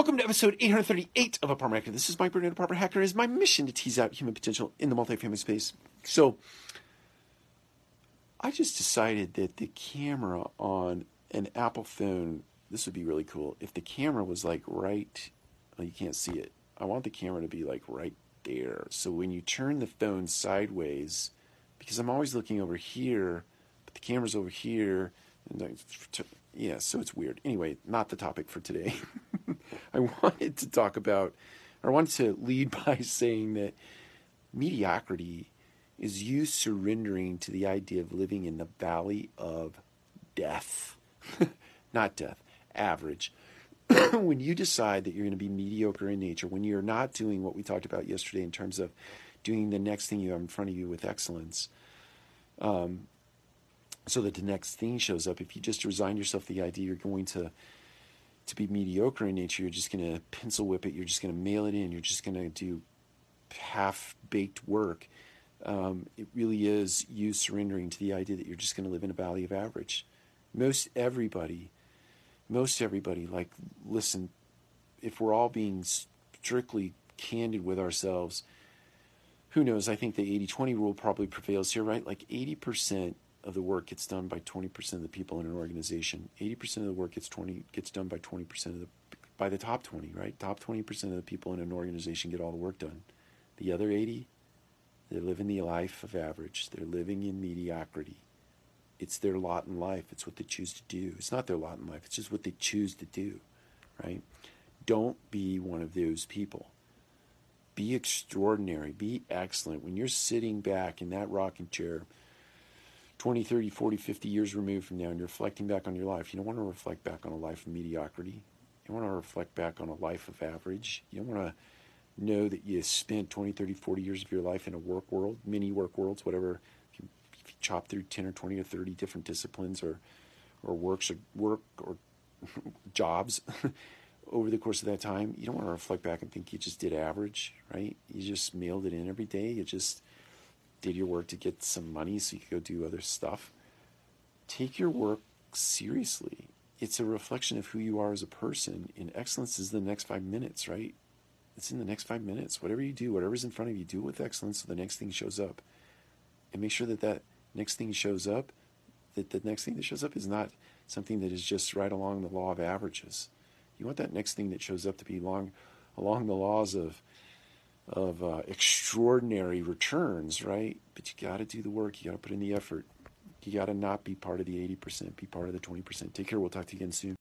Welcome to episode 838 of Apartment Hacker. This is Mike Burnett, Apartment Hacker. It is my mission to tease out human potential in the multifamily space. So, I just decided that the camera on an Apple phone, this would be really cool. If the camera was like right, well, you can't see it. I want the camera to be like right there. So when you turn the phone sideways, because I'm always looking over here, but the camera's over here, and yeah, so it's weird. Anyway, not the topic for today. I wanted to talk about, or I wanted to lead by saying that mediocrity is you surrendering to the idea of living in the valley of death. not death, average. when you decide that you're going to be mediocre in nature, when you're not doing what we talked about yesterday in terms of doing the next thing you have in front of you with excellence, um, so that the next thing shows up, if you just resign yourself to the idea you're going to to be mediocre in nature, you're just going to pencil whip it, you're just going to mail it in, you're just going to do half baked work. Um, it really is you surrendering to the idea that you're just going to live in a valley of average. Most everybody, most everybody, like, listen, if we're all being strictly candid with ourselves, who knows? I think the 80 20 rule probably prevails here, right? Like 80% of the work gets done by 20% of the people in an organization. 80% of the work gets 20 gets done by 20% of the by the top 20, right? Top 20% of the people in an organization get all the work done. The other 80, they're living the life of average. They're living in mediocrity. It's their lot in life. It's what they choose to do. It's not their lot in life. It's just what they choose to do, right? Don't be one of those people. Be extraordinary. Be excellent. When you're sitting back in that rocking chair, 20, 30, 40, 50 years removed from now and you're reflecting back on your life, you don't want to reflect back on a life of mediocrity. You want to reflect back on a life of average. You don't want to know that you spent 20, 30, 40 years of your life in a work world, many work worlds, whatever. If you, if you chop through 10 or 20 or 30 different disciplines or, or works or work or jobs over the course of that time, you don't want to reflect back and think you just did average, right? You just mailed it in every day. You just did your work to get some money so you could go do other stuff. Take your work seriously. It's a reflection of who you are as a person, and excellence is the next five minutes, right? It's in the next five minutes. Whatever you do, whatever's in front of you, do it with excellence so the next thing shows up. And make sure that that next thing shows up, that the next thing that shows up is not something that is just right along the law of averages. You want that next thing that shows up to be long along the laws of of uh, extraordinary returns, right? But you got to do the work. You got to put in the effort. You got to not be part of the 80%, be part of the 20%. Take care. We'll talk to you again soon.